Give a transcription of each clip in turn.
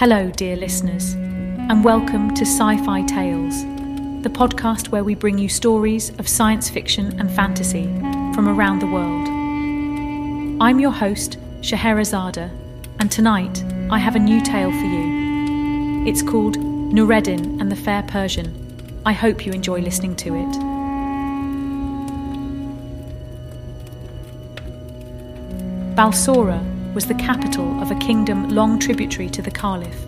Hello, dear listeners, and welcome to Sci Fi Tales, the podcast where we bring you stories of science fiction and fantasy from around the world. I'm your host, Scheherazade, and tonight I have a new tale for you. It's called Noureddin and the Fair Persian. I hope you enjoy listening to it. Balsora was the capital of a kingdom long tributary to the Caliph.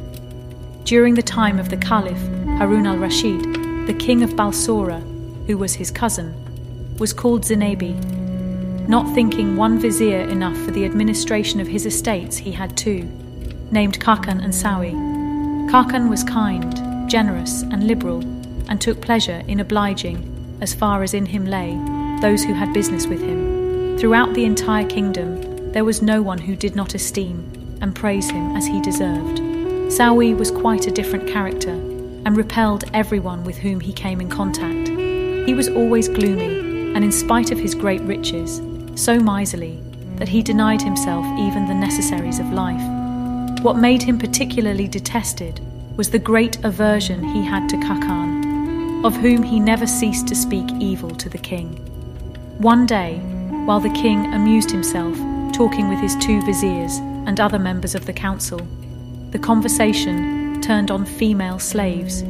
During the time of the Caliph Harun al Rashid, the king of Balsora, who was his cousin, was called Zinebi. Not thinking one vizier enough for the administration of his estates, he had two, named Khacan and Sawi. Khacan was kind, generous, and liberal, and took pleasure in obliging, as far as in him lay, those who had business with him. Throughout the entire kingdom, there was no one who did not esteem and praise him as he deserved. Sawi was quite a different character and repelled everyone with whom he came in contact. He was always gloomy, and in spite of his great riches, so miserly that he denied himself even the necessaries of life. What made him particularly detested was the great aversion he had to Khacan, of whom he never ceased to speak evil to the king. One day, while the king amused himself talking with his two viziers and other members of the council. The conversation turned on female slaves.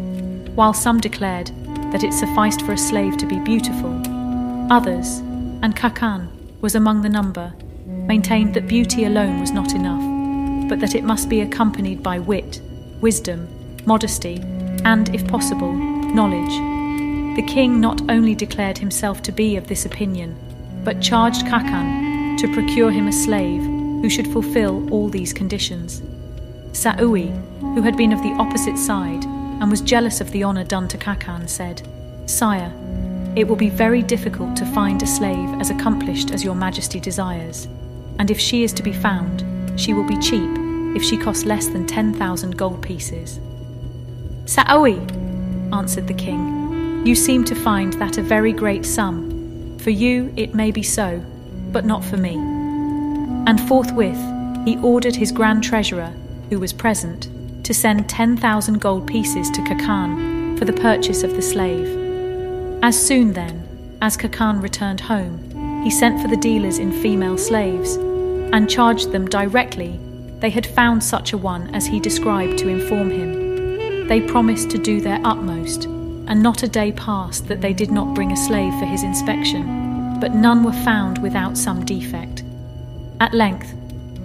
While some declared that it sufficed for a slave to be beautiful, others, and Khacan was among the number, maintained that beauty alone was not enough, but that it must be accompanied by wit, wisdom, modesty, and, if possible, knowledge. The king not only declared himself to be of this opinion, but charged Khacan to procure him a slave who should fulfill all these conditions. Sawi, who had been of the opposite side and was jealous of the honour done to Khacan, said, Sire, it will be very difficult to find a slave as accomplished as your majesty desires, and if she is to be found, she will be cheap if she costs less than 10,000 gold pieces. Sawi, answered the king, you seem to find that a very great sum. For you, it may be so, but not for me. And forthwith he ordered his grand treasurer, who was present, to send 10,000 gold pieces to Khacan for the purchase of the slave. As soon then as Khacan returned home, he sent for the dealers in female slaves and charged them directly they had found such a one as he described to inform him. They promised to do their utmost, and not a day passed that they did not bring a slave for his inspection but none were found without some defect. At length,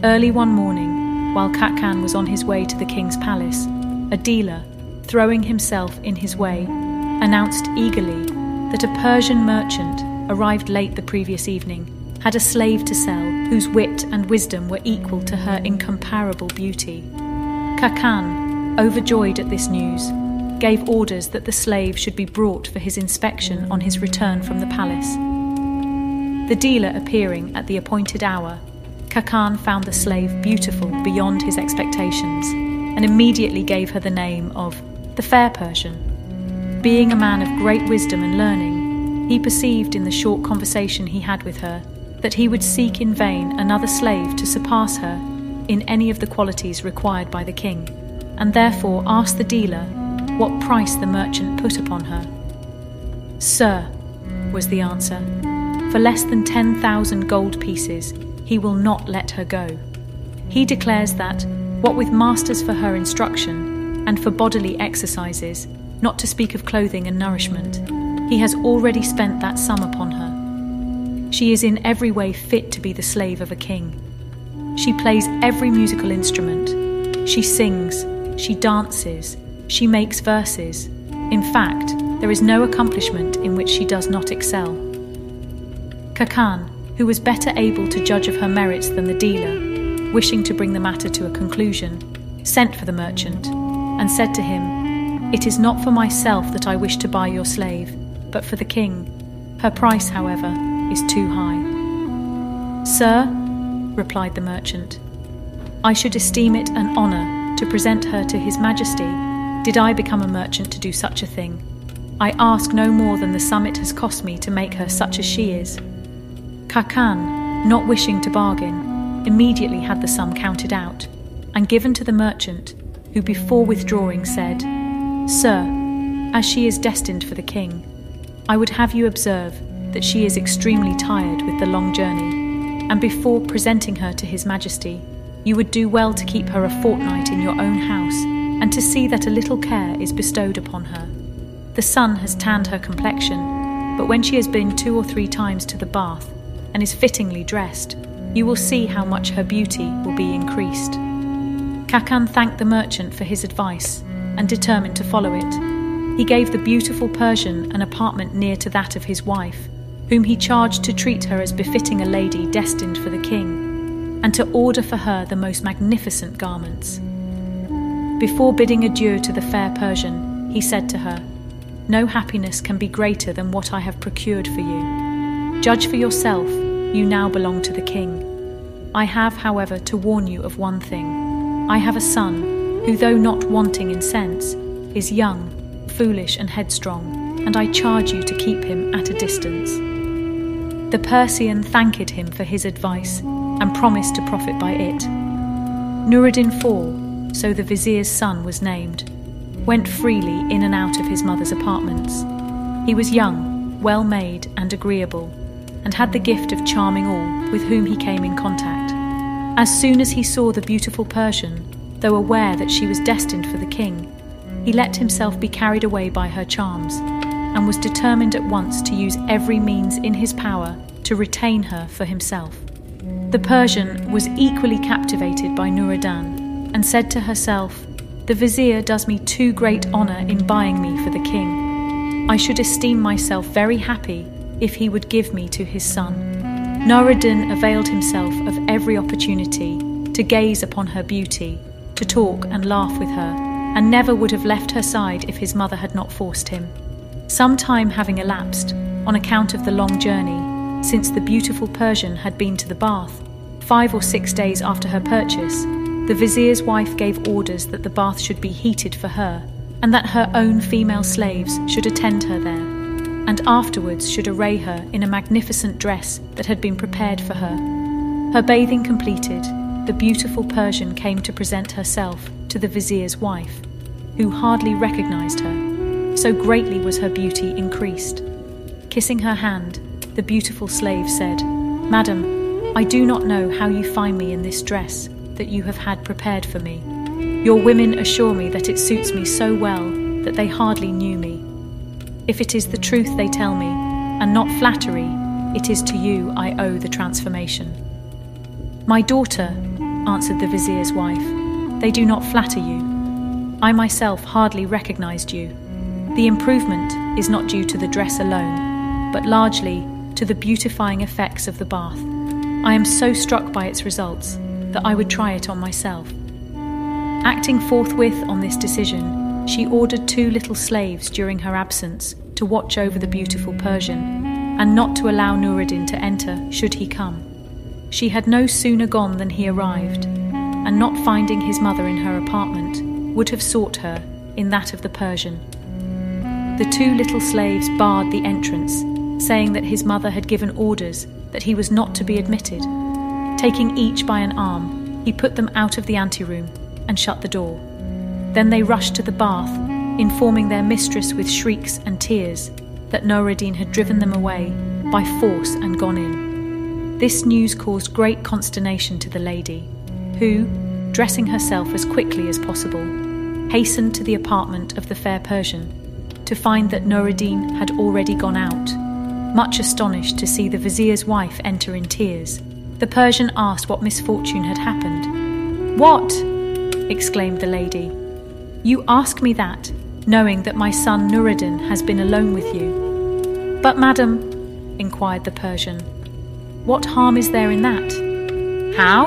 early one morning, while Khacan was on his way to the king's palace, a dealer, throwing himself in his way, announced eagerly that a Persian merchant, arrived late the previous evening, had a slave to sell whose wit and wisdom were equal to her incomparable beauty. Khacan, overjoyed at this news, gave orders that the slave should be brought for his inspection on his return from the palace. The dealer appearing at the appointed hour, Khacan found the slave beautiful beyond his expectations and immediately gave her the name of the Fair Persian. Being a man of great wisdom and learning, he perceived in the short conversation he had with her that he would seek in vain another slave to surpass her in any of the qualities required by the king, and therefore asked the dealer what price the merchant put upon her. Sir, was the answer, for less than 10,000 gold pieces, he will not let her go. He declares that, what with masters for her instruction, and for bodily exercises, not to speak of clothing and nourishment, he has already spent that sum upon her. She is in every way fit to be the slave of a king. She plays every musical instrument. She sings, she dances, she makes verses. In fact, there is no accomplishment in which she does not excel. Khacan, who was better able to judge of her merits than the dealer, wishing to bring the matter to a conclusion, sent for the merchant and said to him, It is not for myself that I wish to buy your slave, but for the king. Her price, however, is too high. Sir, replied the merchant, I should esteem it an honour to present her to His Majesty, did I become a merchant to do such a thing. I ask no more than the sum it has cost me to make her such as she is. Khacan, not wishing to bargain, immediately had the sum counted out and given to the merchant, who before withdrawing said, Sir, as she is destined for the king, I would have you observe that she is extremely tired with the long journey, and before presenting her to His Majesty, you would do well to keep her a fortnight in your own house, and to see that a little care is bestowed upon her. The sun has tanned her complexion, but when she has been two or three times to the bath and is fittingly dressed, you will see how much her beauty will be increased. Khacan thanked the merchant for his advice and determined to follow it. He gave the beautiful Persian an apartment near to that of his wife, whom he charged to treat her as befitting a lady destined for the king, and to order for her the most magnificent garments. Before bidding adieu to the fair Persian, he said to her, No happiness can be greater than what I have procured for you. Judge for yourself you now belong to the king. I have, however, to warn you of one thing. I have a son who, though not wanting in sense, is young, foolish, and headstrong, and I charge you to keep him at a distance. The Persian thanked him for his advice and promised to profit by it. Noureddin IV, so the vizier's son was named, went freely in and out of his mother's apartments. He was young, well made, and agreeable and had the gift of charming all with whom he came in contact. As soon as he saw the beautiful Persian, though aware that she was destined for the king, he let himself be carried away by her charms, and was determined at once to use every means in his power to retain her for himself. The Persian was equally captivated by Noureddin, and said to herself, The vizier does me too great honour in buying me for the king. I should esteem myself very happy if he would give me to his son. Noureddin availed himself of every opportunity to gaze upon her beauty, to talk and laugh with her, and never would have left her side if his mother had not forced him. Some time having elapsed, on account of the long journey, since the beautiful Persian had been to the bath, five or six days after her purchase, the vizier's wife gave orders that the bath should be heated for her, and that her own female slaves should attend her there and afterwards should array her in a magnificent dress that had been prepared for her. Her bathing completed, the beautiful Persian came to present herself to the vizier's wife, who hardly recognized her, so greatly was her beauty increased. Kissing her hand, the beautiful slave said, Madam, I do not know how you find me in this dress that you have had prepared for me. Your women assure me that it suits me so well that they hardly knew me. If it is the truth they tell me, and not flattery, it is to you I owe the transformation. My daughter, answered the vizier's wife, they do not flatter you. I myself hardly recognized you. The improvement is not due to the dress alone, but largely to the beautifying effects of the bath. I am so struck by its results that I would try it on myself. Acting forthwith on this decision, she ordered two little slaves during her absence to watch over the beautiful Persian, and not to allow Noureddin to enter should he come. She had no sooner gone than he arrived, and not finding his mother in her apartment, would have sought her in that of the Persian. The two little slaves barred the entrance, saying that his mother had given orders that he was not to be admitted. Taking each by an arm, he put them out of the anteroom and shut the door. Then they rushed to the bath, informing their mistress with shrieks and tears that Noureddin had driven them away by force and gone in. This news caused great consternation to the lady, who, dressing herself as quickly as possible, hastened to the apartment of the fair Persian to find that Noureddin had already gone out. Much astonished to see the vizier's wife enter in tears, the Persian asked what misfortune had happened. What? exclaimed the lady. You ask me that, knowing that my son Noureddin has been alone with you. But, madam, inquired the Persian, what harm is there in that? How?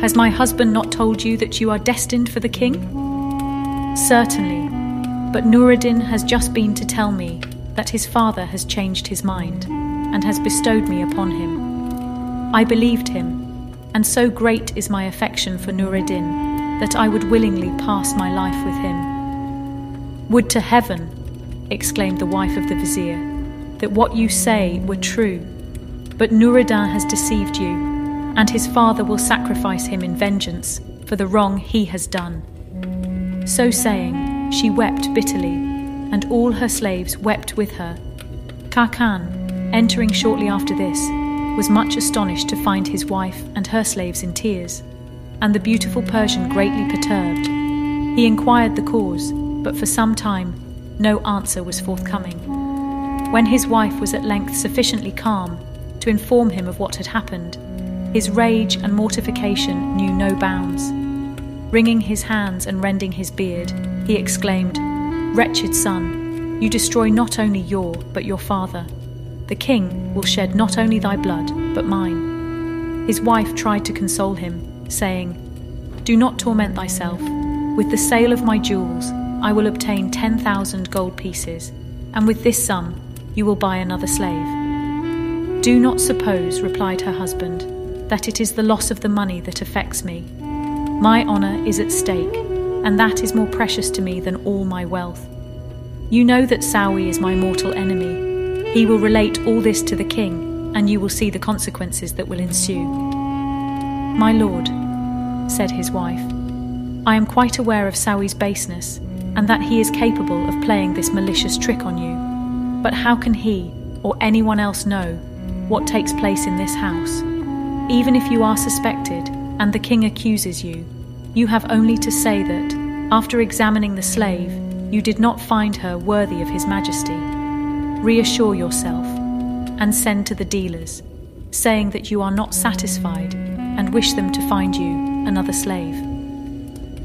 Has my husband not told you that you are destined for the king? Certainly, but Noureddin has just been to tell me that his father has changed his mind and has bestowed me upon him. I believed him, and so great is my affection for Noureddin that I would willingly pass my life with him. Would to heaven, exclaimed the wife of the vizier, that what you say were true. But Noureddin has deceived you, and his father will sacrifice him in vengeance for the wrong he has done. So saying, she wept bitterly, and all her slaves wept with her. Khacan, entering shortly after this, was much astonished to find his wife and her slaves in tears, and the beautiful Persian greatly perturbed. He inquired the cause, but for some time no answer was forthcoming. When his wife was at length sufficiently calm to inform him of what had happened, his rage and mortification knew no bounds. Wringing his hands and rending his beard, he exclaimed, Wretched son, you destroy not only your, but your father. The king will shed not only thy blood, but mine. His wife tried to console him, saying, Do not torment thyself. With the sale of my jewels, I will obtain 10,000 gold pieces, and with this sum, you will buy another slave. Do not suppose, replied her husband, that it is the loss of the money that affects me. My honour is at stake, and that is more precious to me than all my wealth. You know that Sawi is my mortal enemy. He will relate all this to the king, and you will see the consequences that will ensue. My lord, said his wife, I am quite aware of Sawi's baseness, and that he is capable of playing this malicious trick on you. But how can he, or anyone else, know what takes place in this house? Even if you are suspected and the king accuses you, you have only to say that, after examining the slave, you did not find her worthy of his majesty. Reassure yourself and send to the dealers, saying that you are not satisfied and wish them to find you another slave.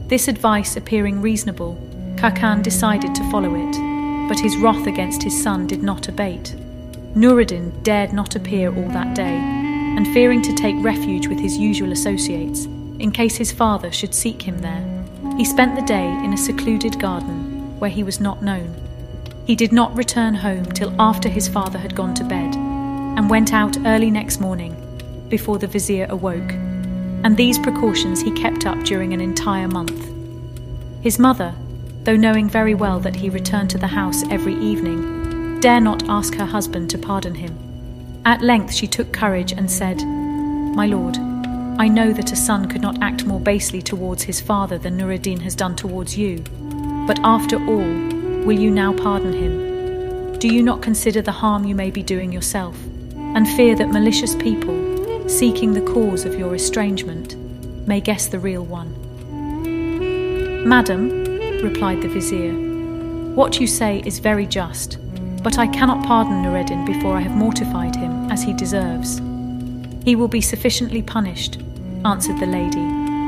This advice appearing reasonable, Khacan decided to follow it, but his wrath against his son did not abate. Noureddin dared not appear all that day and fearing to take refuge with his usual associates, in case his father should seek him there, he spent the day in a secluded garden where he was not known. He did not return home till after his father had gone to bed, and went out early next morning, before the vizier awoke, and these precautions he kept up during an entire month. His mother, though knowing very well that he returned to the house every evening, dare not ask her husband to pardon him at length she took courage and said, My lord, I know that a son could not act more basely towards his father than Noureddin has done towards you. But after all, will you now pardon him? Do you not consider the harm you may be doing yourself, and fear that malicious people, seeking the cause of your estrangement, may guess the real one? Madam, replied the vizier, what you say is very just. But I cannot pardon Noureddin before I have mortified him as he deserves. He will be sufficiently punished, answered the lady,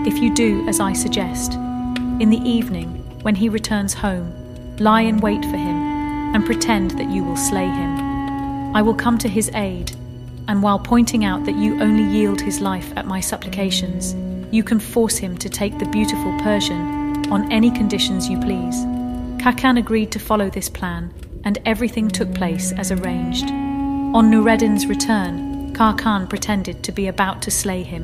if you do as I suggest. In the evening, when he returns home, lie in wait for him and pretend that you will slay him. I will come to his aid, and while pointing out that you only yield his life at my supplications, you can force him to take the beautiful Persian on any conditions you please. Khacan agreed to follow this plan and everything took place as arranged. On Noureddin's return, Khacan pretended to be about to slay him,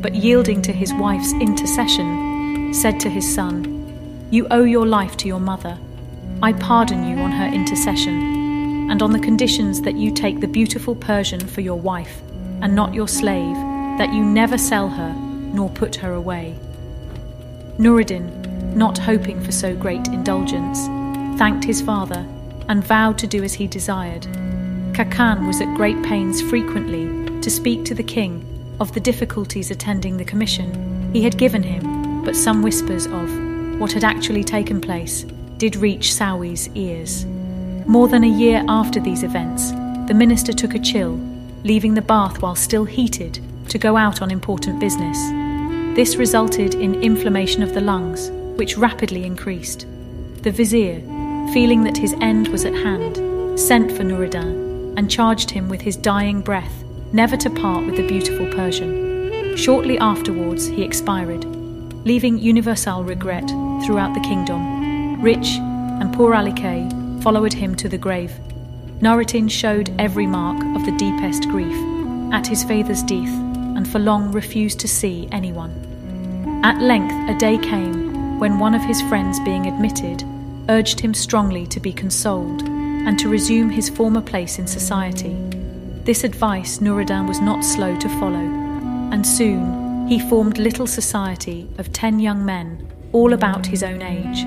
but yielding to his wife's intercession, said to his son, You owe your life to your mother. I pardon you on her intercession, and on the conditions that you take the beautiful Persian for your wife, and not your slave, that you never sell her nor put her away. Noureddin, not hoping for so great indulgence, thanked his father and vowed to do as he desired. Khacan was at great pains frequently to speak to the king of the difficulties attending the commission he had given him, but some whispers of what had actually taken place did reach Sawi's ears. More than a year after these events, the minister took a chill, leaving the bath while still heated to go out on important business. This resulted in inflammation of the lungs, which rapidly increased. The vizier, feeling that his end was at hand, sent for Noureddin and charged him with his dying breath never to part with the beautiful Persian. Shortly afterwards, he expired, leaving universal regret throughout the kingdom. Rich and poor Ali Kay followed him to the grave. Noureddin showed every mark of the deepest grief at his father's death and for long refused to see anyone. At length, a day came when one of his friends being admitted urged him strongly to be consoled and to resume his former place in society. This advice Noureddin was not slow to follow, and soon he formed little society of ten young men all about his own age,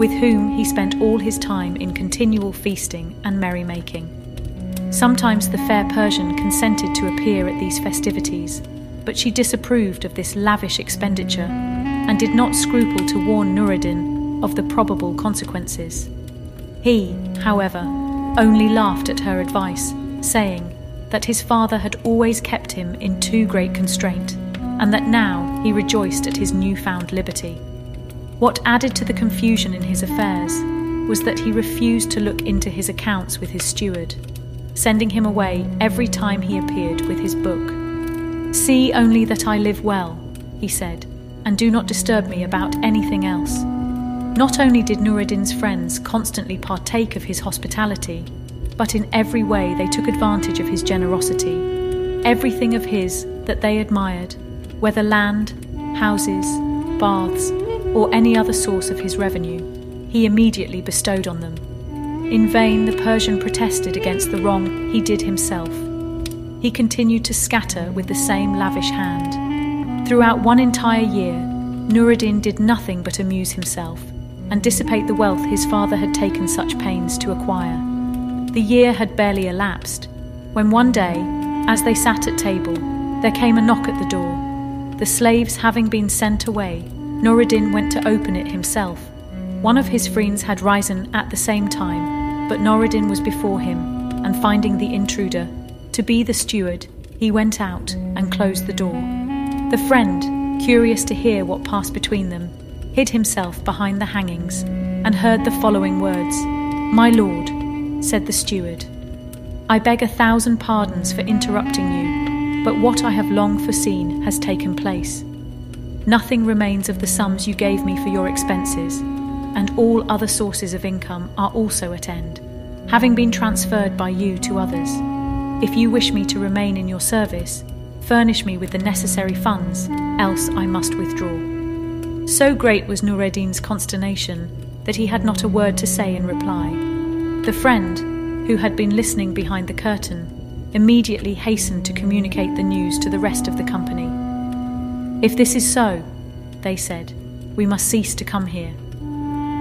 with whom he spent all his time in continual feasting and merrymaking. Sometimes the fair Persian consented to appear at these festivities, but she disapproved of this lavish expenditure and did not scruple to warn Noureddin of the probable consequences. He, however, only laughed at her advice, saying that his father had always kept him in too great constraint, and that now he rejoiced at his newfound liberty. What added to the confusion in his affairs was that he refused to look into his accounts with his steward, sending him away every time he appeared with his book. See only that I live well, he said, and do not disturb me about anything else. Not only did Noureddin's friends constantly partake of his hospitality, but in every way they took advantage of his generosity. Everything of his that they admired, whether land, houses, baths, or any other source of his revenue, he immediately bestowed on them. In vain the Persian protested against the wrong he did himself he continued to scatter with the same lavish hand. Throughout one entire year, Noureddin did nothing but amuse himself and dissipate the wealth his father had taken such pains to acquire. The year had barely elapsed when one day, as they sat at table, there came a knock at the door. The slaves having been sent away, Noureddin went to open it himself. One of his friends had risen at the same time, but Noureddin was before him, and finding the intruder, to be the steward, he went out and closed the door. The friend, curious to hear what passed between them, hid himself behind the hangings and heard the following words My lord, said the steward, I beg a thousand pardons for interrupting you, but what I have long foreseen has taken place. Nothing remains of the sums you gave me for your expenses, and all other sources of income are also at end, having been transferred by you to others. If you wish me to remain in your service, furnish me with the necessary funds, else I must withdraw. So great was Noureddin's consternation that he had not a word to say in reply. The friend, who had been listening behind the curtain, immediately hastened to communicate the news to the rest of the company. If this is so, they said, we must cease to come here.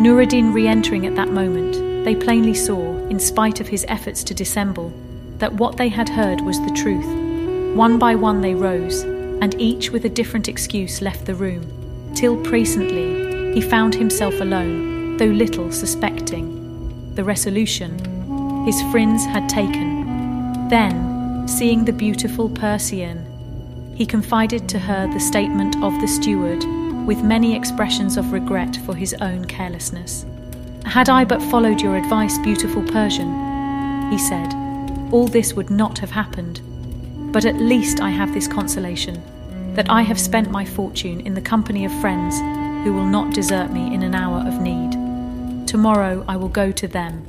Noureddin re entering at that moment, they plainly saw, in spite of his efforts to dissemble, that what they had heard was the truth. One by one they rose, and each with a different excuse left the room, till presently he found himself alone, though little suspecting the resolution his friends had taken. Then, seeing the beautiful Persian, he confided to her the statement of the steward with many expressions of regret for his own carelessness. Had I but followed your advice, beautiful Persian, he said, all this would not have happened. But at least I have this consolation that I have spent my fortune in the company of friends who will not desert me in an hour of need. Tomorrow I will go to them,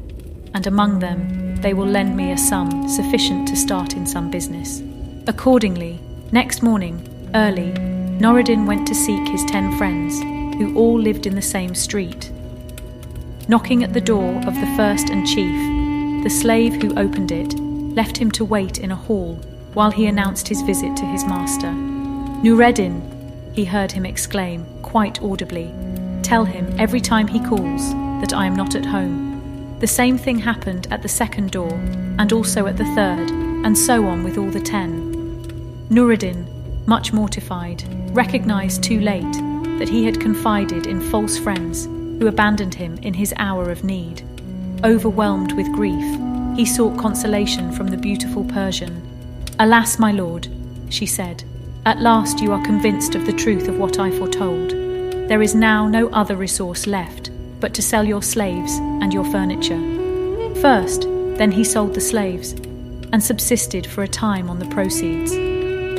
and among them they will lend me a sum sufficient to start in some business. Accordingly, next morning, early, Noureddin went to seek his ten friends, who all lived in the same street. Knocking at the door of the first and chief, the slave who opened it left him to wait in a hall while he announced his visit to his master. Noureddin, he heard him exclaim, quite audibly, tell him every time he calls that I am not at home. The same thing happened at the second door, and also at the third, and so on with all the ten. Noureddin, much mortified, recognized too late that he had confided in false friends who abandoned him in his hour of need. Overwhelmed with grief, he sought consolation from the beautiful Persian. Alas, my lord, she said, at last you are convinced of the truth of what I foretold. There is now no other resource left but to sell your slaves and your furniture. First, then he sold the slaves and subsisted for a time on the proceeds.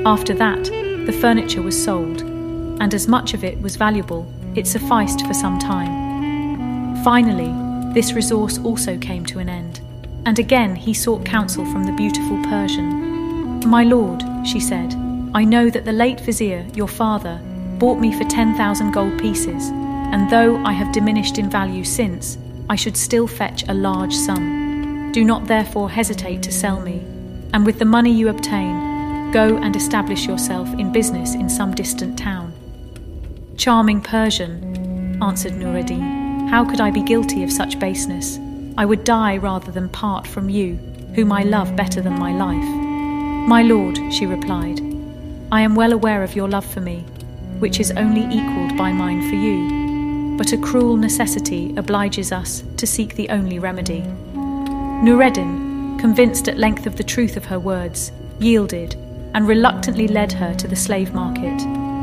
After that, the furniture was sold, and as much of it was valuable, it sufficed for some time. Finally, this resource also came to an end and again he sought counsel from the beautiful Persian. My lord, she said, I know that the late vizier, your father, bought me for 10,000 gold pieces, and though I have diminished in value since, I should still fetch a large sum. Do not therefore hesitate to sell me, and with the money you obtain, go and establish yourself in business in some distant town. Charming Persian, answered Noureddin. How could I be guilty of such baseness? I would die rather than part from you, whom I love better than my life. My lord, she replied, I am well aware of your love for me, which is only equalled by mine for you. But a cruel necessity obliges us to seek the only remedy. Noureddin, convinced at length of the truth of her words, yielded and reluctantly led her to the slave market,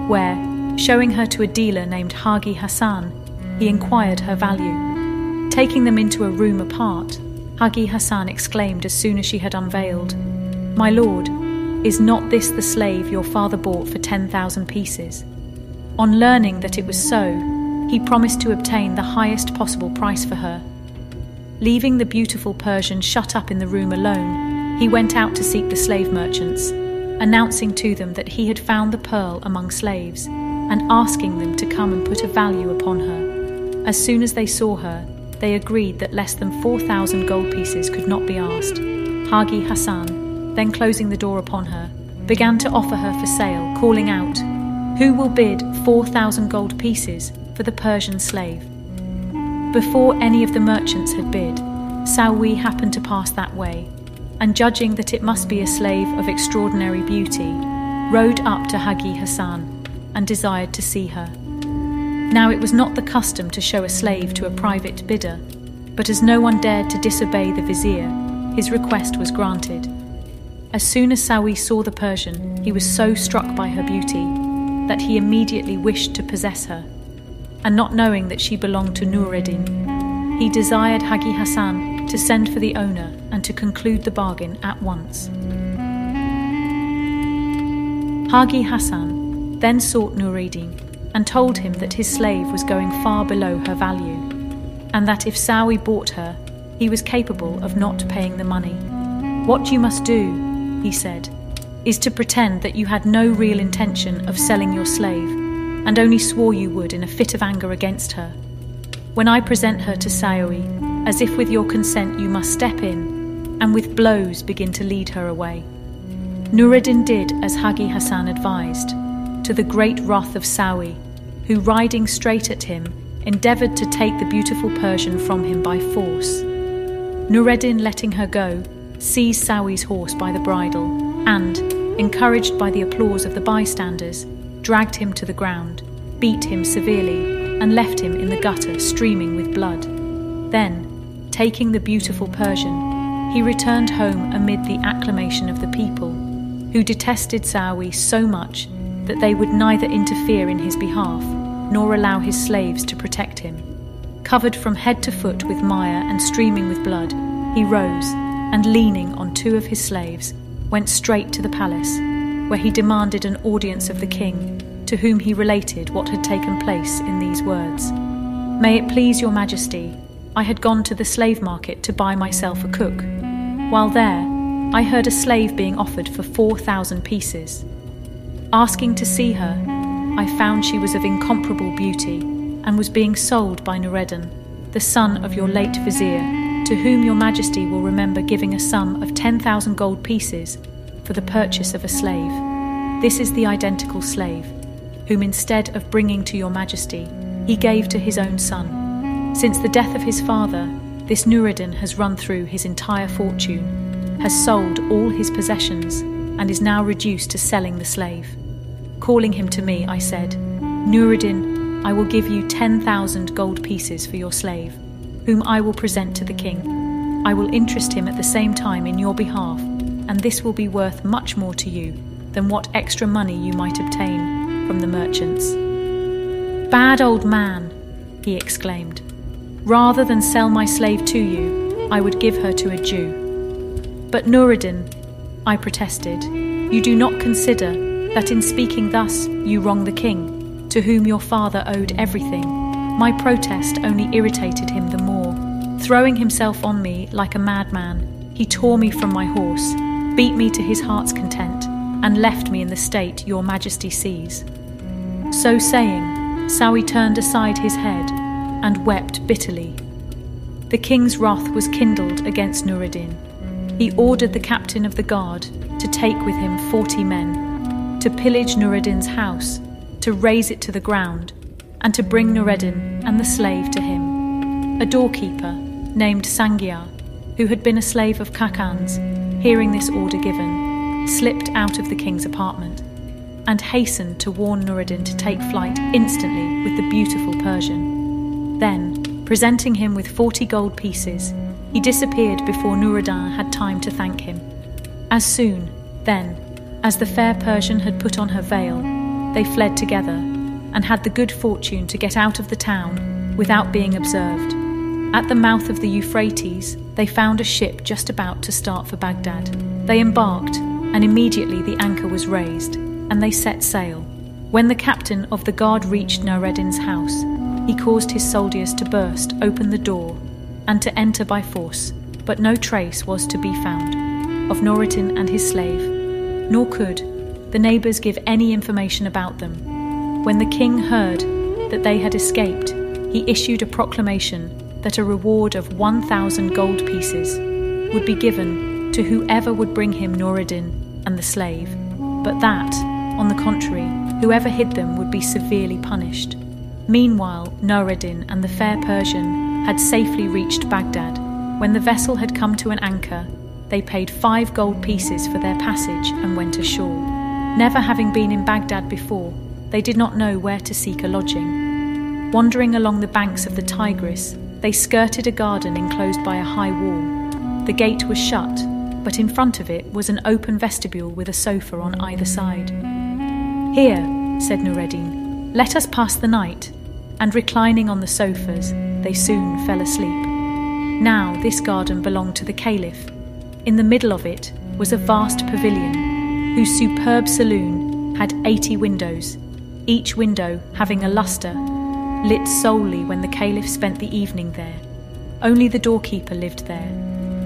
where, showing her to a dealer named Hagi Hassan, he inquired her value. Taking them into a room apart, Hagi Hassan exclaimed as soon as she had unveiled, My lord, is not this the slave your father bought for 10,000 pieces? On learning that it was so, he promised to obtain the highest possible price for her. Leaving the beautiful Persian shut up in the room alone, he went out to seek the slave merchants announcing to them that he had found the pearl among slaves, and asking them to come and put a value upon her. As soon as they saw her, they agreed that less than 4,000 gold pieces could not be asked. Hagi Hassan, then closing the door upon her, began to offer her for sale, calling out, Who will bid 4,000 gold pieces for the Persian slave? Before any of the merchants had bid, Sawi happened to pass that way and judging that it must be a slave of extraordinary beauty, rode up to Hagi Hassan and desired to see her. Now it was not the custom to show a slave to a private bidder, but as no one dared to disobey the vizier, his request was granted. As soon as Sawi saw the Persian, he was so struck by her beauty that he immediately wished to possess her. And not knowing that she belonged to Noureddin, he desired Hagi Hassan to send for the owner and to conclude the bargain at once. Hagi Hassan then sought Noureddin and told him that his slave was going far below her value, and that if Sawi bought her, he was capable of not paying the money. What you must do, he said, is to pretend that you had no real intention of selling your slave, and only swore you would in a fit of anger against her. When I present her to Sawi, as if with your consent you must step in, and with blows begin to lead her away. Noureddin did as Hagi Hassan advised, to the great wrath of Sawi, who, riding straight at him, endeavoured to take the beautiful Persian from him by force. Noureddin, letting her go, seized Sawi's horse by the bridle and, encouraged by the applause of the bystanders, dragged him to the ground, beat him severely, and left him in the gutter streaming with blood. Then, Taking the beautiful Persian, he returned home amid the acclamation of the people, who detested Sawi so much that they would neither interfere in his behalf nor allow his slaves to protect him. Covered from head to foot with mire and streaming with blood, he rose and, leaning on two of his slaves, went straight to the palace, where he demanded an audience of the king, to whom he related what had taken place in these words May it please your majesty, I had gone to the slave market to buy myself a cook. While there, I heard a slave being offered for 4,000 pieces. Asking to see her, I found she was of incomparable beauty and was being sold by Noureddin, the son of your late vizier, to whom your majesty will remember giving a sum of 10,000 gold pieces for the purchase of a slave. This is the identical slave, whom instead of bringing to your majesty, he gave to his own son since the death of his father, this Noureddin has run through his entire fortune, has sold all his possessions, and is now reduced to selling the slave. Calling him to me, I said, Noureddin, I will give you 10,000 gold pieces for your slave, whom I will present to the king. I will interest him at the same time in your behalf, and this will be worth much more to you than what extra money you might obtain from the merchants. Bad old man, he exclaimed. Rather than sell my slave to you, I would give her to a Jew. But Noureddin, I protested, you do not consider that in speaking thus you wrong the king, to whom your father owed everything. My protest only irritated him the more. Throwing himself on me like a madman, he tore me from my horse, beat me to his heart's content, and left me in the state your majesty sees. So saying, Sawi turned aside his head and wept bitterly. The king's wrath was kindled against Noureddin. He ordered the captain of the guard to take with him forty men, to pillage Noureddin's house, to raze it to the ground, and to bring Noureddin and the slave to him. A doorkeeper, named Sangiar, who had been a slave of Khacan's, hearing this order given, slipped out of the king's apartment and hastened to warn Noureddin to take flight instantly with the beautiful Persian. Then, presenting him with forty gold pieces, he disappeared before Noureddin had time to thank him. As soon, then, as the fair Persian had put on her veil, they fled together and had the good fortune to get out of the town without being observed. At the mouth of the Euphrates, they found a ship just about to start for Baghdad. They embarked, and immediately the anchor was raised, and they set sail. When the captain of the guard reached Noureddin's house, he caused his soldiers to burst open the door and to enter by force, but no trace was to be found of Noureddin and his slave, nor could the neighbours give any information about them. When the king heard that they had escaped, he issued a proclamation that a reward of 1,000 gold pieces would be given to whoever would bring him Noureddin and the slave, but that, on the contrary, whoever hid them would be severely punished. Meanwhile, Noureddin and the fair Persian had safely reached Baghdad. When the vessel had come to an anchor, they paid five gold pieces for their passage and went ashore. Never having been in Baghdad before, they did not know where to seek a lodging. Wandering along the banks of the Tigris, they skirted a garden enclosed by a high wall. The gate was shut, but in front of it was an open vestibule with a sofa on either side. Here, said Noureddin, let us pass the night. And reclining on the sofas, they soon fell asleep. Now, this garden belonged to the Caliph. In the middle of it was a vast pavilion, whose superb saloon had 80 windows, each window having a lustre, lit solely when the Caliph spent the evening there. Only the doorkeeper lived there,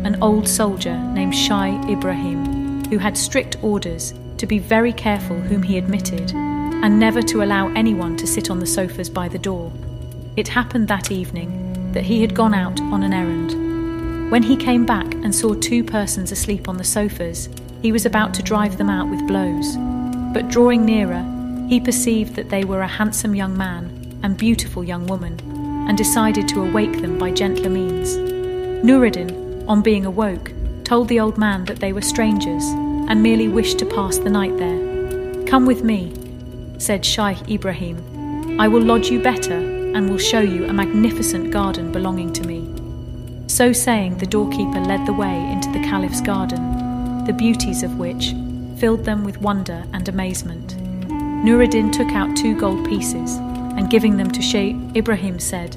an old soldier named Shaykh Ibrahim, who had strict orders to be very careful whom he admitted and never to allow anyone to sit on the sofas by the door. It happened that evening that he had gone out on an errand. When he came back and saw two persons asleep on the sofas, he was about to drive them out with blows. But drawing nearer, he perceived that they were a handsome young man and beautiful young woman, and decided to awake them by gentler means. Noureddin, on being awoke, told the old man that they were strangers and merely wished to pass the night there. Come with me, said Shaykh Ibrahim. I will lodge you better and will show you a magnificent garden belonging to me. So saying, the doorkeeper led the way into the Caliph's garden, the beauties of which filled them with wonder and amazement. Noureddin took out two gold pieces and giving them to Shaykh Ibrahim said,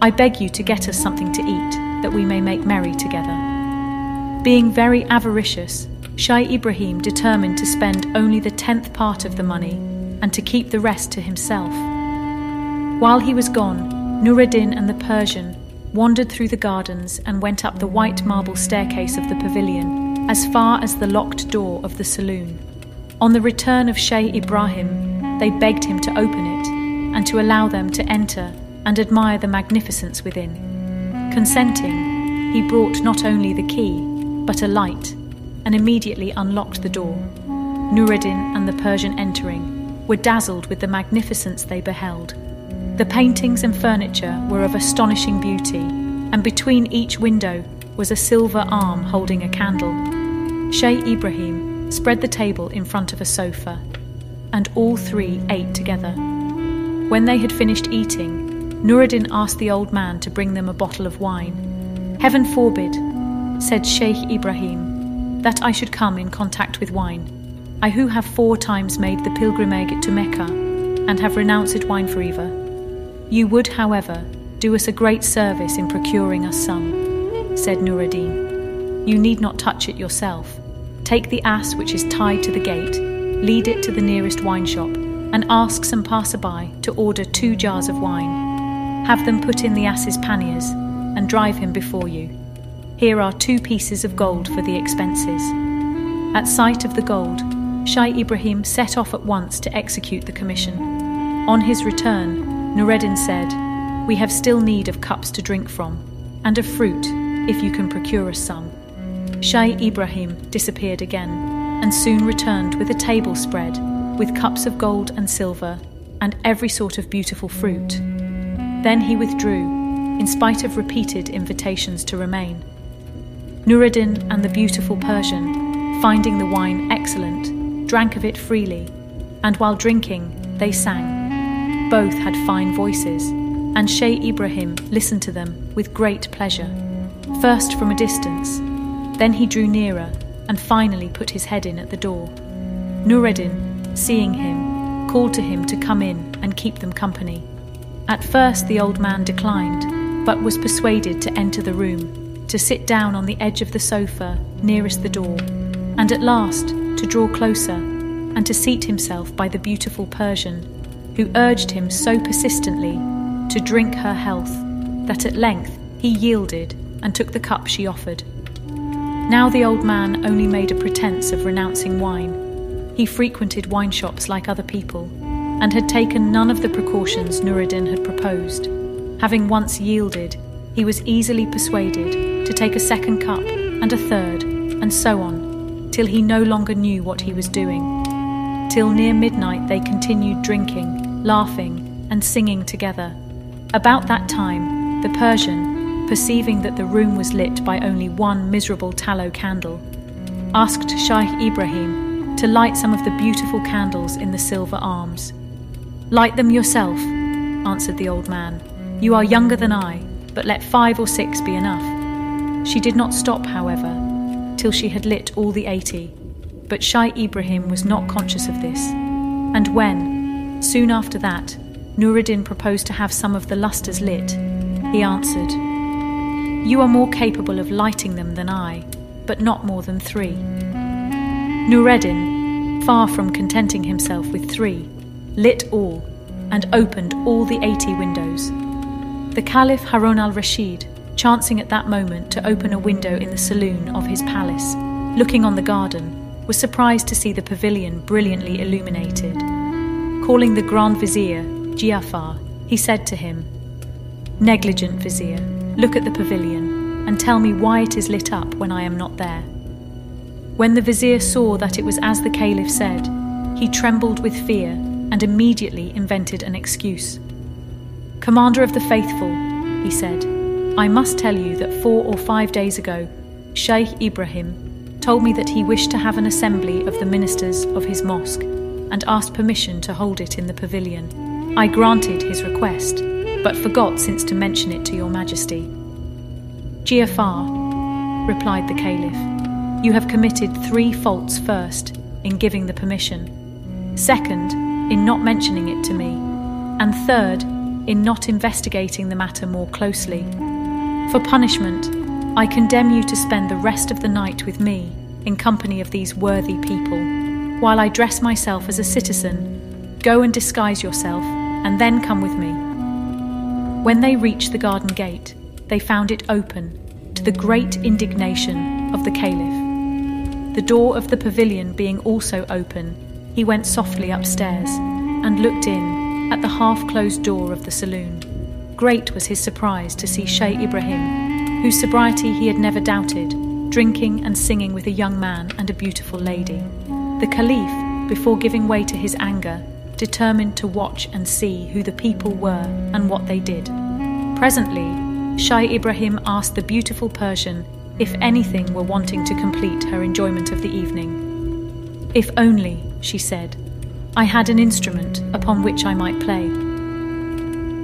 I beg you to get us something to eat that we may make merry together. Being very avaricious, Shaykh Ibrahim determined to spend only the tenth part of the money and to keep the rest to himself. While he was gone, Noureddin and the Persian wandered through the gardens and went up the white marble staircase of the pavilion as far as the locked door of the saloon. On the return of Shaykh Ibrahim, they begged him to open it and to allow them to enter and admire the magnificence within. Consenting, he brought not only the key, but a light and immediately unlocked the door. Noureddin and the Persian entering were dazzled with the magnificence they beheld. The paintings and furniture were of astonishing beauty, and between each window was a silver arm holding a candle. Shaykh Ibrahim spread the table in front of a sofa, and all three ate together. When they had finished eating, Noureddin asked the old man to bring them a bottle of wine. Heaven forbid, said Shaykh Ibrahim, that I should come in contact with wine. I who have four times made the pilgrimage to Mecca and have renounced wine forever. You would, however, do us a great service in procuring us some, said Noureddin. You need not touch it yourself. Take the ass which is tied to the gate, lead it to the nearest wine shop, and ask some passerby to order two jars of wine. Have them put in the ass's panniers and drive him before you. Here are two pieces of gold for the expenses. At sight of the gold, Shaykh Ibrahim set off at once to execute the commission. On his return, Noureddin said, We have still need of cups to drink from, and of fruit, if you can procure us some. Shaykh Ibrahim disappeared again, and soon returned with a table spread, with cups of gold and silver, and every sort of beautiful fruit. Then he withdrew, in spite of repeated invitations to remain. Noureddin and the beautiful Persian, finding the wine excellent, drank of it freely, and while drinking, they sang. Both had fine voices, and Shaykh Ibrahim listened to them with great pleasure, first from a distance, then he drew nearer and finally put his head in at the door. Noureddin, seeing him, called to him to come in and keep them company. At first, the old man declined, but was persuaded to enter the room, to sit down on the edge of the sofa nearest the door, and at last to draw closer and to seat himself by the beautiful Persian, who urged him so persistently to drink her health that at length he yielded and took the cup she offered. Now the old man only made a pretense of renouncing wine. He frequented wine shops like other people, and had taken none of the precautions Noureddin had proposed. Having once yielded, he was easily persuaded to take a second cup and a third, and so on, till he no longer knew what he was doing. Till near midnight they continued drinking, laughing, and singing together. About that time, the Persian, perceiving that the room was lit by only one miserable tallow candle, asked Shaykh Ibrahim to light some of the beautiful candles in the silver arms. Light them yourself, answered the old man. You are younger than I, but let five or six be enough. She did not stop, however, till she had lit all the eighty. But Shaykh Ibrahim was not conscious of this. And when, soon after that, Noureddin proposed to have some of the lustres lit, he answered, you are more capable of lighting them than I, but not more than three. Noureddin, far from contenting himself with three, lit all and opened all the eighty windows. The Caliph Harun al Rashid, chancing at that moment to open a window in the saloon of his palace, looking on the garden, was surprised to see the pavilion brilliantly illuminated. Calling the Grand Vizier, Giafar, he said to him, Negligent Vizier, Look at the pavilion, and tell me why it is lit up when I am not there. When the vizier saw that it was as the caliph said, he trembled with fear and immediately invented an excuse. Commander of the faithful, he said, I must tell you that four or five days ago, Shaykh Ibrahim told me that he wished to have an assembly of the ministers of his mosque and asked permission to hold it in the pavilion. I granted his request but forgot since to mention it to your majesty. Giafar, replied the caliph, you have committed three faults first, in giving the permission, second, in not mentioning it to me, and third, in not investigating the matter more closely. For punishment, I condemn you to spend the rest of the night with me, in company of these worthy people, while I dress myself as a citizen. Go and disguise yourself, and then come with me. When they reached the garden gate, they found it open, to the great indignation of the caliph. The door of the pavilion being also open, he went softly upstairs and looked in at the half closed door of the saloon. Great was his surprise to see Shaykh Ibrahim, whose sobriety he had never doubted, drinking and singing with a young man and a beautiful lady. The caliph, before giving way to his anger, determined to watch and see who the people were and what they did. Presently, Shaykh Ibrahim asked the beautiful Persian if anything were wanting to complete her enjoyment of the evening. If only, she said, I had an instrument upon which I might play.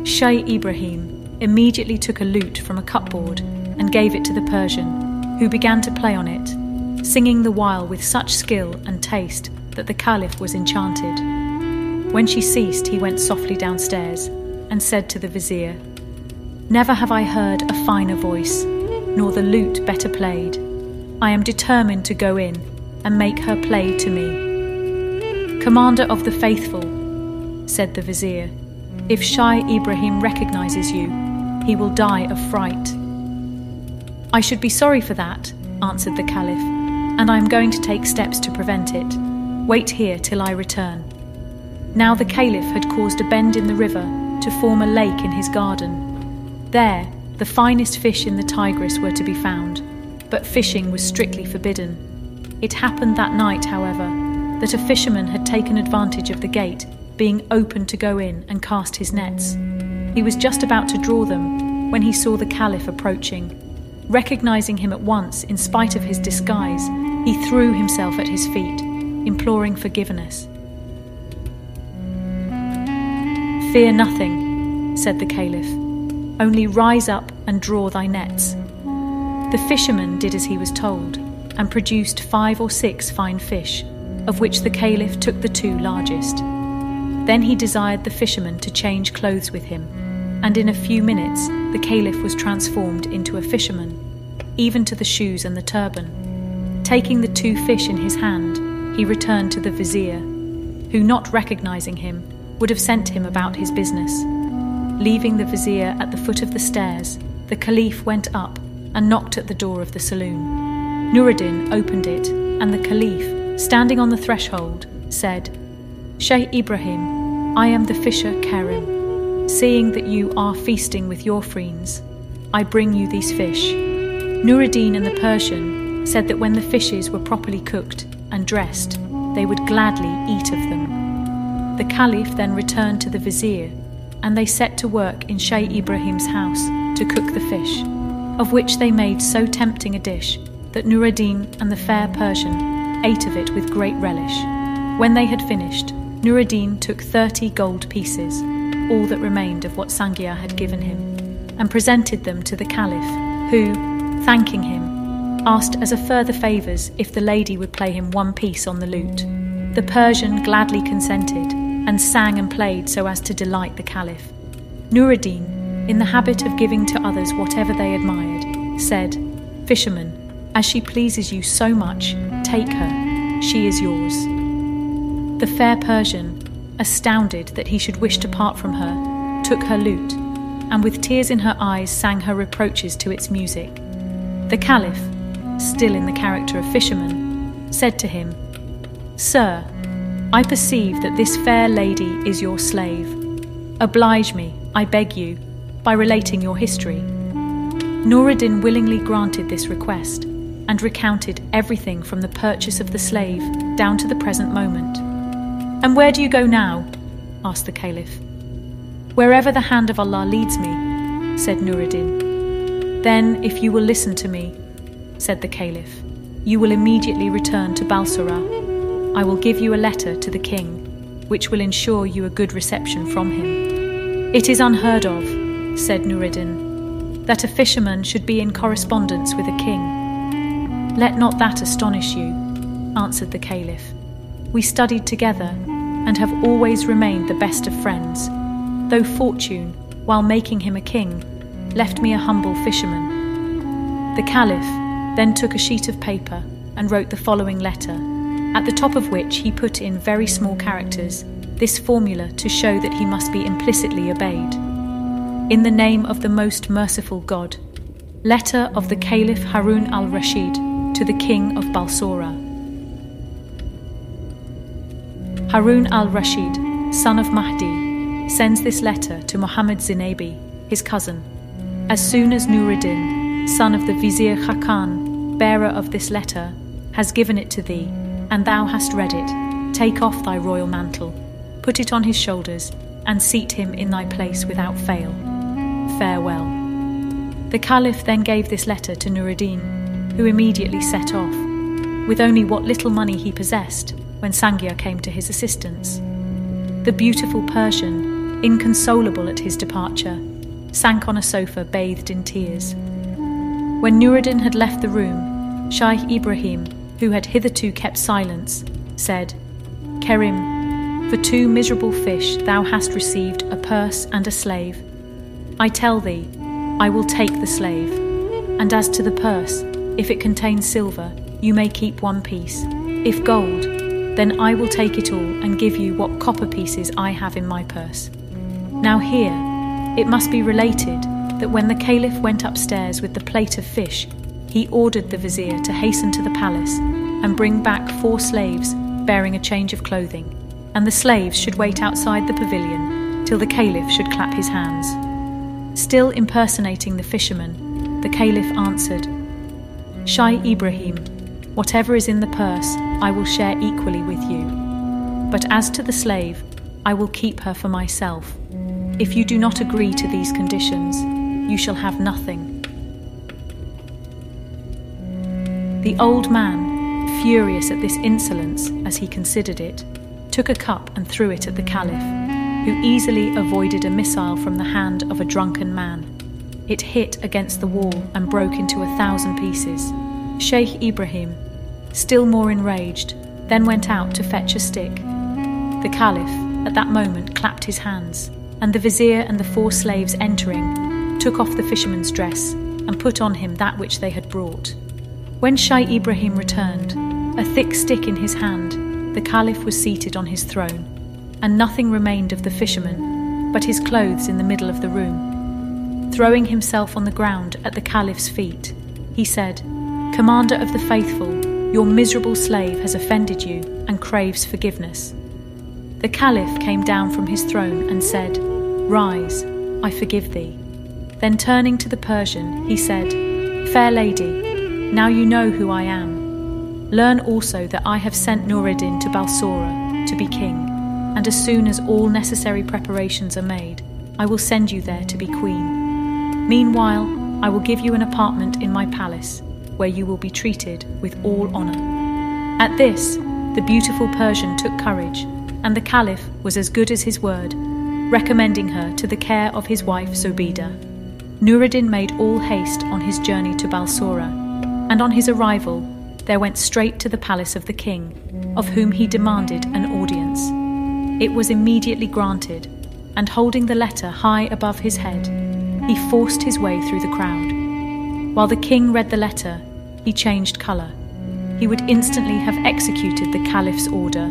Shaykh Ibrahim immediately took a lute from a cupboard and gave it to the Persian, who began to play on it, singing the while with such skill and taste that the Caliph was enchanted. When she ceased, he went softly downstairs and said to the vizier, Never have I heard a finer voice, nor the lute better played. I am determined to go in and make her play to me. Commander of the faithful, said the vizier, if Shaykh Ibrahim recognizes you, he will die of fright. I should be sorry for that, answered the Caliph, and I am going to take steps to prevent it. Wait here till I return. Now the Caliph had caused a bend in the river to form a lake in his garden. There, the finest fish in the Tigris were to be found, but fishing was strictly forbidden. It happened that night, however, that a fisherman had taken advantage of the gate being open to go in and cast his nets. He was just about to draw them when he saw the Caliph approaching. Recognizing him at once, in spite of his disguise, he threw himself at his feet, imploring forgiveness. Fear nothing, said the Caliph, only rise up and draw thy nets. The fisherman did as he was told, and produced five or six fine fish, of which the Caliph took the two largest. Then he desired the fisherman to change clothes with him, and in a few minutes the Caliph was transformed into a fisherman, even to the shoes and the turban. Taking the two fish in his hand, he returned to the vizier, who, not recognizing him, would have sent him about his business. Leaving the vizier at the foot of the stairs, the caliph went up and knocked at the door of the saloon. Noureddin opened it, and the caliph, standing on the threshold, said, Shaykh Ibrahim, I am the fisher Kerim. Seeing that you are feasting with your friends, I bring you these fish. Noureddin and the Persian said that when the fishes were properly cooked and dressed, they would gladly eat of them. The Caliph then returned to the vizier, and they set to work in Shaykh Ibrahim's house to cook the fish, of which they made so tempting a dish that Noureddin and the fair Persian ate of it with great relish. When they had finished, Noureddin took thirty gold pieces, all that remained of what Sangiar had given him, and presented them to the Caliph, who, thanking him, asked as a further favours if the lady would play him one piece on the lute. The Persian gladly consented and sang and played so as to delight the Caliph. Noureddin, in the habit of giving to others whatever they admired, said, Fisherman, as she pleases you so much, take her, she is yours. The fair Persian, astounded that he should wish to part from her, took her lute, and with tears in her eyes sang her reproaches to its music. The Caliph, still in the character of fisherman, said to him, Sir, I perceive that this fair lady is your slave. Oblige me, I beg you, by relating your history. Noureddin willingly granted this request and recounted everything from the purchase of the slave down to the present moment. And where do you go now? asked the Caliph. Wherever the hand of Allah leads me, said Noureddin. Then, if you will listen to me, said the Caliph, you will immediately return to Balsora I will give you a letter to the king, which will ensure you a good reception from him. It is unheard of, said Noureddin, that a fisherman should be in correspondence with a king. Let not that astonish you, answered the Caliph. We studied together and have always remained the best of friends, though fortune, while making him a king, left me a humble fisherman. The Caliph then took a sheet of paper and wrote the following letter at the top of which he put in very small characters this formula to show that he must be implicitly obeyed. In the name of the most merciful God, letter of the Caliph Harun al Rashid to the King of Balsora. Harun al Rashid, son of Mahdi, sends this letter to Muhammad Zinebi, his cousin. As soon as Noureddin, son of the Vizier Khacan, bearer of this letter, has given it to thee, and thou hast read it, take off thy royal mantle, put it on his shoulders, and seat him in thy place without fail. Farewell. The Caliph then gave this letter to Noureddin, who immediately set off, with only what little money he possessed when Sangiar came to his assistance. The beautiful Persian, inconsolable at his departure, sank on a sofa bathed in tears. When Noureddin had left the room, Shaykh Ibrahim who had hitherto kept silence, said, Kerim, for two miserable fish thou hast received a purse and a slave. I tell thee, I will take the slave, and as to the purse, if it contains silver, you may keep one piece. If gold, then I will take it all and give you what copper pieces I have in my purse. Now, here, it must be related that when the Caliph went upstairs with the plate of fish, he ordered the vizier to hasten to the palace and bring back four slaves bearing a change of clothing, and the slaves should wait outside the pavilion till the caliph should clap his hands. Still impersonating the fisherman, the caliph answered, Shaykh Ibrahim, whatever is in the purse, I will share equally with you. But as to the slave, I will keep her for myself. If you do not agree to these conditions, you shall have nothing. The old man, furious at this insolence as he considered it, took a cup and threw it at the Caliph, who easily avoided a missile from the hand of a drunken man. It hit against the wall and broke into a thousand pieces. Shaykh Ibrahim, still more enraged, then went out to fetch a stick. The Caliph, at that moment, clapped his hands, and the vizier and the four slaves entering, took off the fisherman's dress and put on him that which they had brought. When Shaykh Ibrahim returned, a thick stick in his hand, the Caliph was seated on his throne, and nothing remained of the fisherman but his clothes in the middle of the room. Throwing himself on the ground at the Caliph's feet, he said, Commander of the faithful, your miserable slave has offended you and craves forgiveness. The Caliph came down from his throne and said, Rise, I forgive thee. Then turning to the Persian, he said, Fair lady, now you know who I am. Learn also that I have sent Noureddin to Balsora to be king, and as soon as all necessary preparations are made, I will send you there to be queen. Meanwhile, I will give you an apartment in my palace where you will be treated with all honour. At this, the beautiful Persian took courage, and the Caliph was as good as his word, recommending her to the care of his wife Zobeida. Noureddin made all haste on his journey to Balsora, and on his arrival, there went straight to the palace of the king, of whom he demanded an audience. It was immediately granted, and holding the letter high above his head, he forced his way through the crowd. While the king read the letter, he changed colour. He would instantly have executed the caliph's order.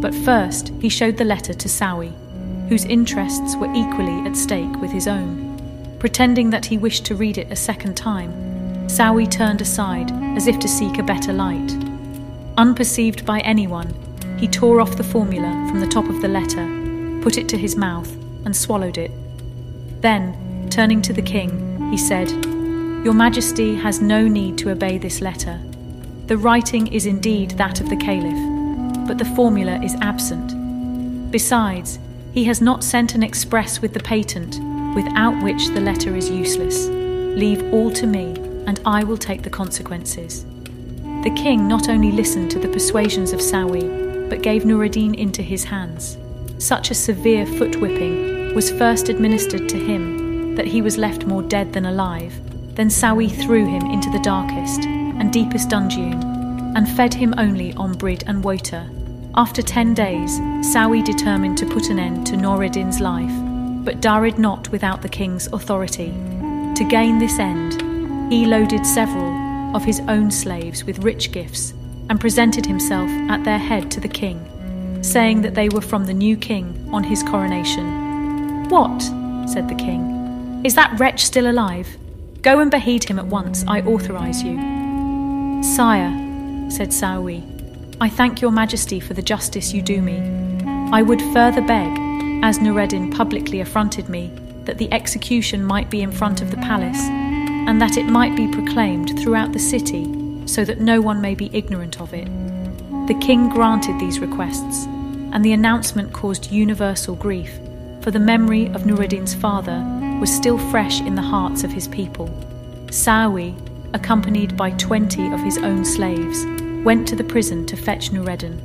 But first, he showed the letter to Sawi, whose interests were equally at stake with his own. Pretending that he wished to read it a second time, Sawi turned aside as if to seek a better light. Unperceived by anyone, he tore off the formula from the top of the letter, put it to his mouth, and swallowed it. Then, turning to the king, he said, your Majesty has no need to obey this letter. The writing is indeed that of the Caliph, but the formula is absent. Besides, he has not sent an express with the patent, without which the letter is useless. Leave all to me, and I will take the consequences. The king not only listened to the persuasions of Sawi, but gave Noureddin into his hands. Such a severe foot whipping was first administered to him that he was left more dead than alive then Sawi threw him into the darkest and deepest dungeon, and fed him only on bread and water. After ten days, Sawi determined to put an end to Noureddin's life, but dared not without the king's authority. To gain this end, he loaded several of his own slaves with rich gifts and presented himself at their head to the king, saying that they were from the new king on his coronation. What? said the king. Is that wretch still alive? Go and behead him at once, I authorize you. Sire, said Sawi, I thank your majesty for the justice you do me. I would further beg, as Noureddin publicly affronted me, that the execution might be in front of the palace, and that it might be proclaimed throughout the city, so that no one may be ignorant of it. The king granted these requests, and the announcement caused universal grief, for the memory of Noureddin's father was still fresh in the hearts of his people. Sawi, accompanied by twenty of his own slaves, went to the prison to fetch Noureddin,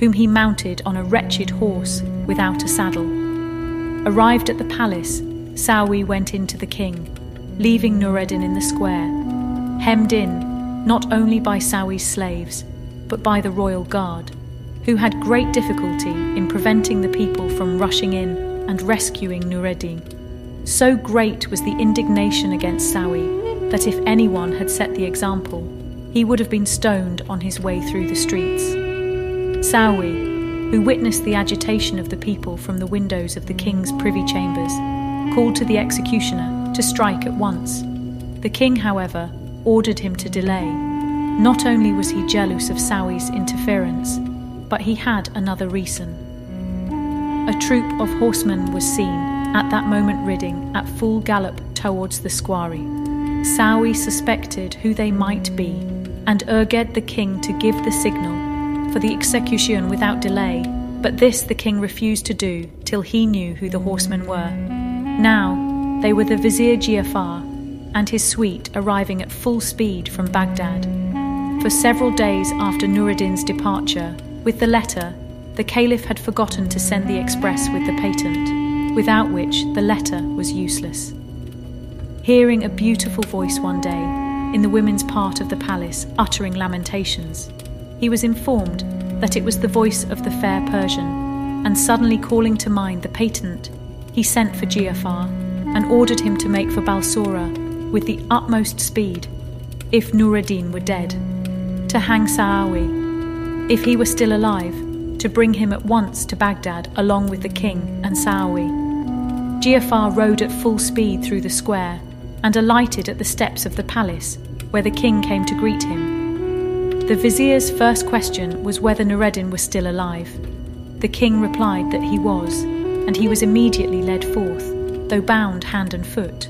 whom he mounted on a wretched horse without a saddle. Arrived at the palace, Sawi went in to the king, leaving Noureddin in the square, hemmed in not only by Sawi's slaves, but by the royal guard, who had great difficulty in preventing the people from rushing in and rescuing Noureddin. So great was the indignation against Sawi that if anyone had set the example, he would have been stoned on his way through the streets. Sawi, who witnessed the agitation of the people from the windows of the king's privy chambers, called to the executioner to strike at once. The king, however, ordered him to delay. Not only was he jealous of Sawi's interference, but he had another reason. A troop of horsemen was seen at that moment riding at full gallop towards the squarey. Sawi suspected who they might be, and urged the king to give the signal for the execution without delay, But this the king refused to do till he knew who the horsemen were. Now they were the Vizier Giafar and his suite arriving at full speed from Baghdad. For several days after Noureddin's departure, with the letter, the Caliph had forgotten to send the express with the patent, without which the letter was useless. Hearing a beautiful voice one day, in the women's part of the palace, uttering lamentations, he was informed that it was the voice of the fair Persian, and suddenly calling to mind the patent, he sent for Giafar and ordered him to make for Balsora with the utmost speed, if Noureddin were dead, to hang Sawi, if he were still alive, to bring him at once to Baghdad along with the king and Sawi. Giafar rode at full speed through the square and alighted at the steps of the palace, where the king came to greet him. The vizier's first question was whether Noureddin was still alive. The king replied that he was, and he was immediately led forth, though bound hand and foot.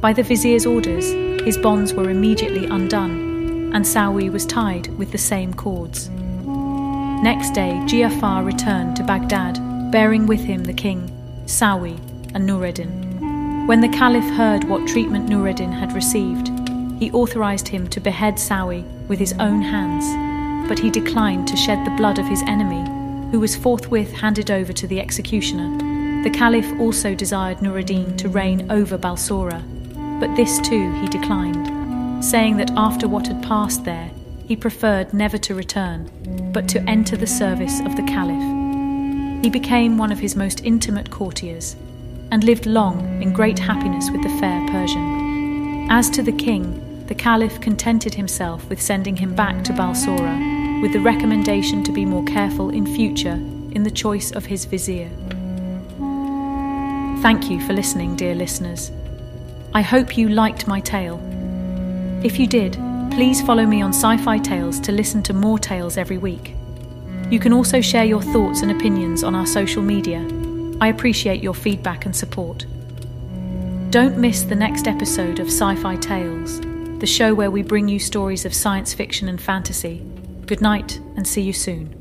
By the vizier's orders, his bonds were immediately undone, and Sawi was tied with the same cords. Next day, Giafar returned to Baghdad, bearing with him the king, Sawi, and Noureddin. When the caliph heard what treatment Noureddin had received, he authorized him to behead Sawi with his own hands, but he declined to shed the blood of his enemy, who was forthwith handed over to the executioner. The caliph also desired Noureddin to reign over Balsora but this too he declined, saying that after what had passed there, he preferred never to return, but to enter the service of the Caliph. He became one of his most intimate courtiers, and lived long in great happiness with the fair Persian. As to the king, the Caliph contented himself with sending him back to Balsora, with the recommendation to be more careful in future in the choice of his vizier. Thank you for listening, dear listeners. I hope you liked my tale. If you did, please follow me on Sci Fi Tales to listen to more tales every week. You can also share your thoughts and opinions on our social media. I appreciate your feedback and support. Don't miss the next episode of Sci Fi Tales, the show where we bring you stories of science fiction and fantasy. Good night, and see you soon.